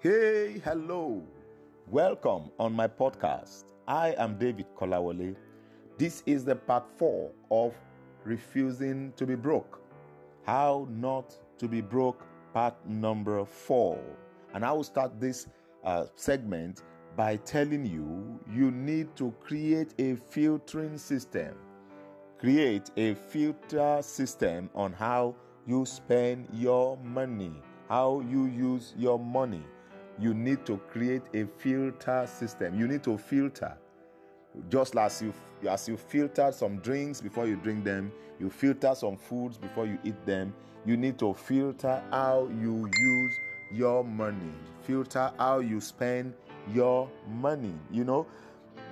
Hey, hello. Welcome on my podcast. I am David Kolawole. This is the part 4 of Refusing to be Broke. How not to be broke, part number 4. And I will start this uh, segment by telling you you need to create a filtering system. Create a filter system on how you spend your money, how you use your money. You need to create a filter system. You need to filter. Just as you as you filter some drinks before you drink them, you filter some foods before you eat them. You need to filter how you use your money. Filter how you spend your money. You know,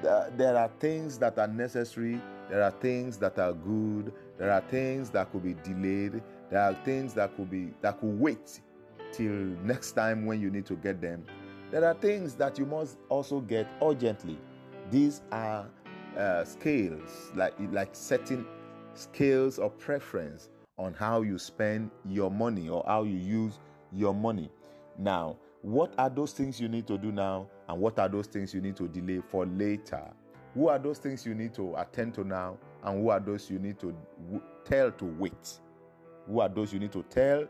there are things that are necessary, there are things that are good, there are things that could be delayed, there are things that could be that could wait till next time when you need to get them. There are things that you must also get urgently. These are uh, scales, like like setting scales of preference on how you spend your money or how you use your money. Now, what are those things you need to do now, and what are those things you need to delay for later? Who are those things you need to attend to now, and who are those you need to w- tell to wait? Who are those you need to tell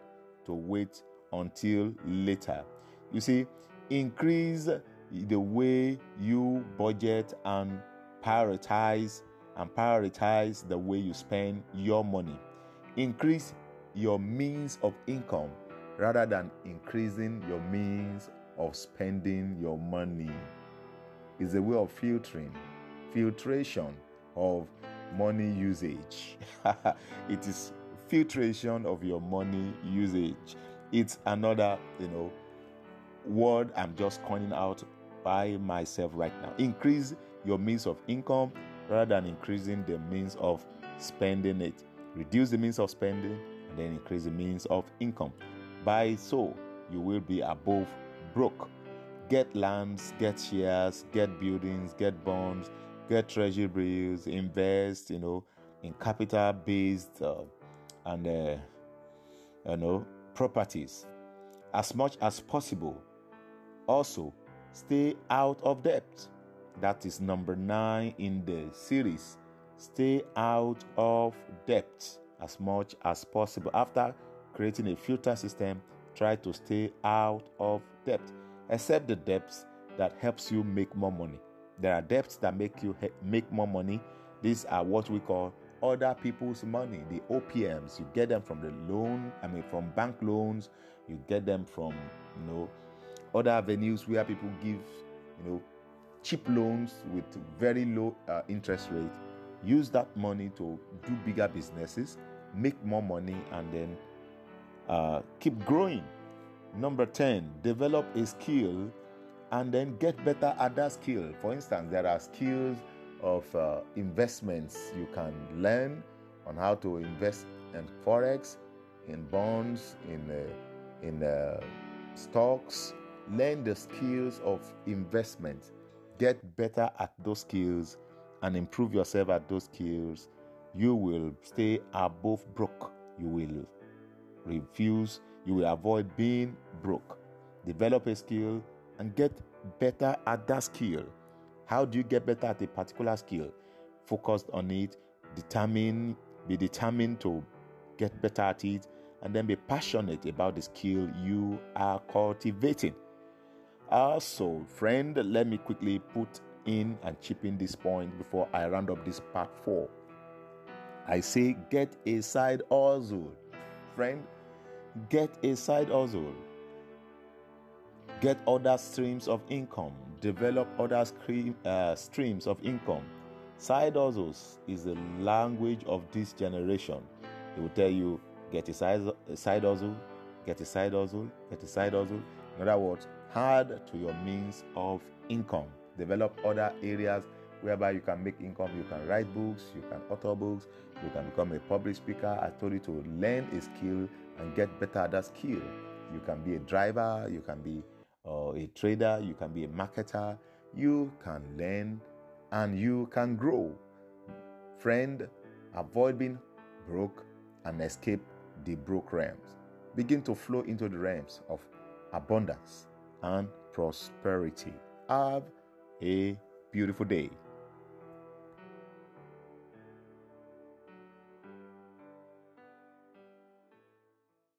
to wait until later? You see, increase the way you budget and prioritize and prioritize the way you spend your money. Increase your means of income rather than increasing your means of spending your money. It's a way of filtering, filtration of money usage. it is filtration of your money usage. It's another, you know, word I'm just coining out by myself right now. Increase your means of income rather than increasing the means of spending it. Reduce the means of spending and then increase the means of income. By so, you will be above broke. Get lands, get shares, get buildings, get bonds, get treasury bills, invest, you know, in capital based uh, and, uh, you know, properties as much as possible. Also, stay out of debt. That is number nine in the series. Stay out of debt as much as possible. After creating a filter system, try to stay out of debt, except the debts that helps you make more money. There are debts that make you make more money. These are what we call other people's money, the OPMs. You get them from the loan, I mean, from bank loans. You get them from, you know, other avenues where people give, you know, cheap loans with very low uh, interest rate. Use that money to do bigger businesses, make more money, and then uh, keep growing. Number 10, develop a skill and then get better at that skill. For instance, there are skills of uh, investments you can learn on how to invest in forex, in bonds, in uh, in uh, stocks. Learn the skills of investment. Get better at those skills and improve yourself at those skills. You will stay above broke. You will refuse. You will avoid being broke. Develop a skill and get better at that skill. How do you get better at a particular skill? Focus on it, determine, be determined to get better at it, and then be passionate about the skill you are cultivating. Also, friend, let me quickly put in and chip in this point before I round up this part four. I say, get a side hustle. Friend, get a side hustle get other streams of income, develop other uh, streams of income. Side hustles is the language of this generation. They will tell you, get a side, a side hustle, get a side hustle, get a side hustle. In other words, add to your means of income. Develop other areas whereby you can make income. You can write books, you can author books, you can become a public speaker. I told you to learn a skill and get better at that skill. You can be a driver, you can be or a trader, you can be a marketer, you can learn and you can grow. Friend, avoid being broke and escape the broke realms. Begin to flow into the realms of abundance and prosperity. Have a beautiful day.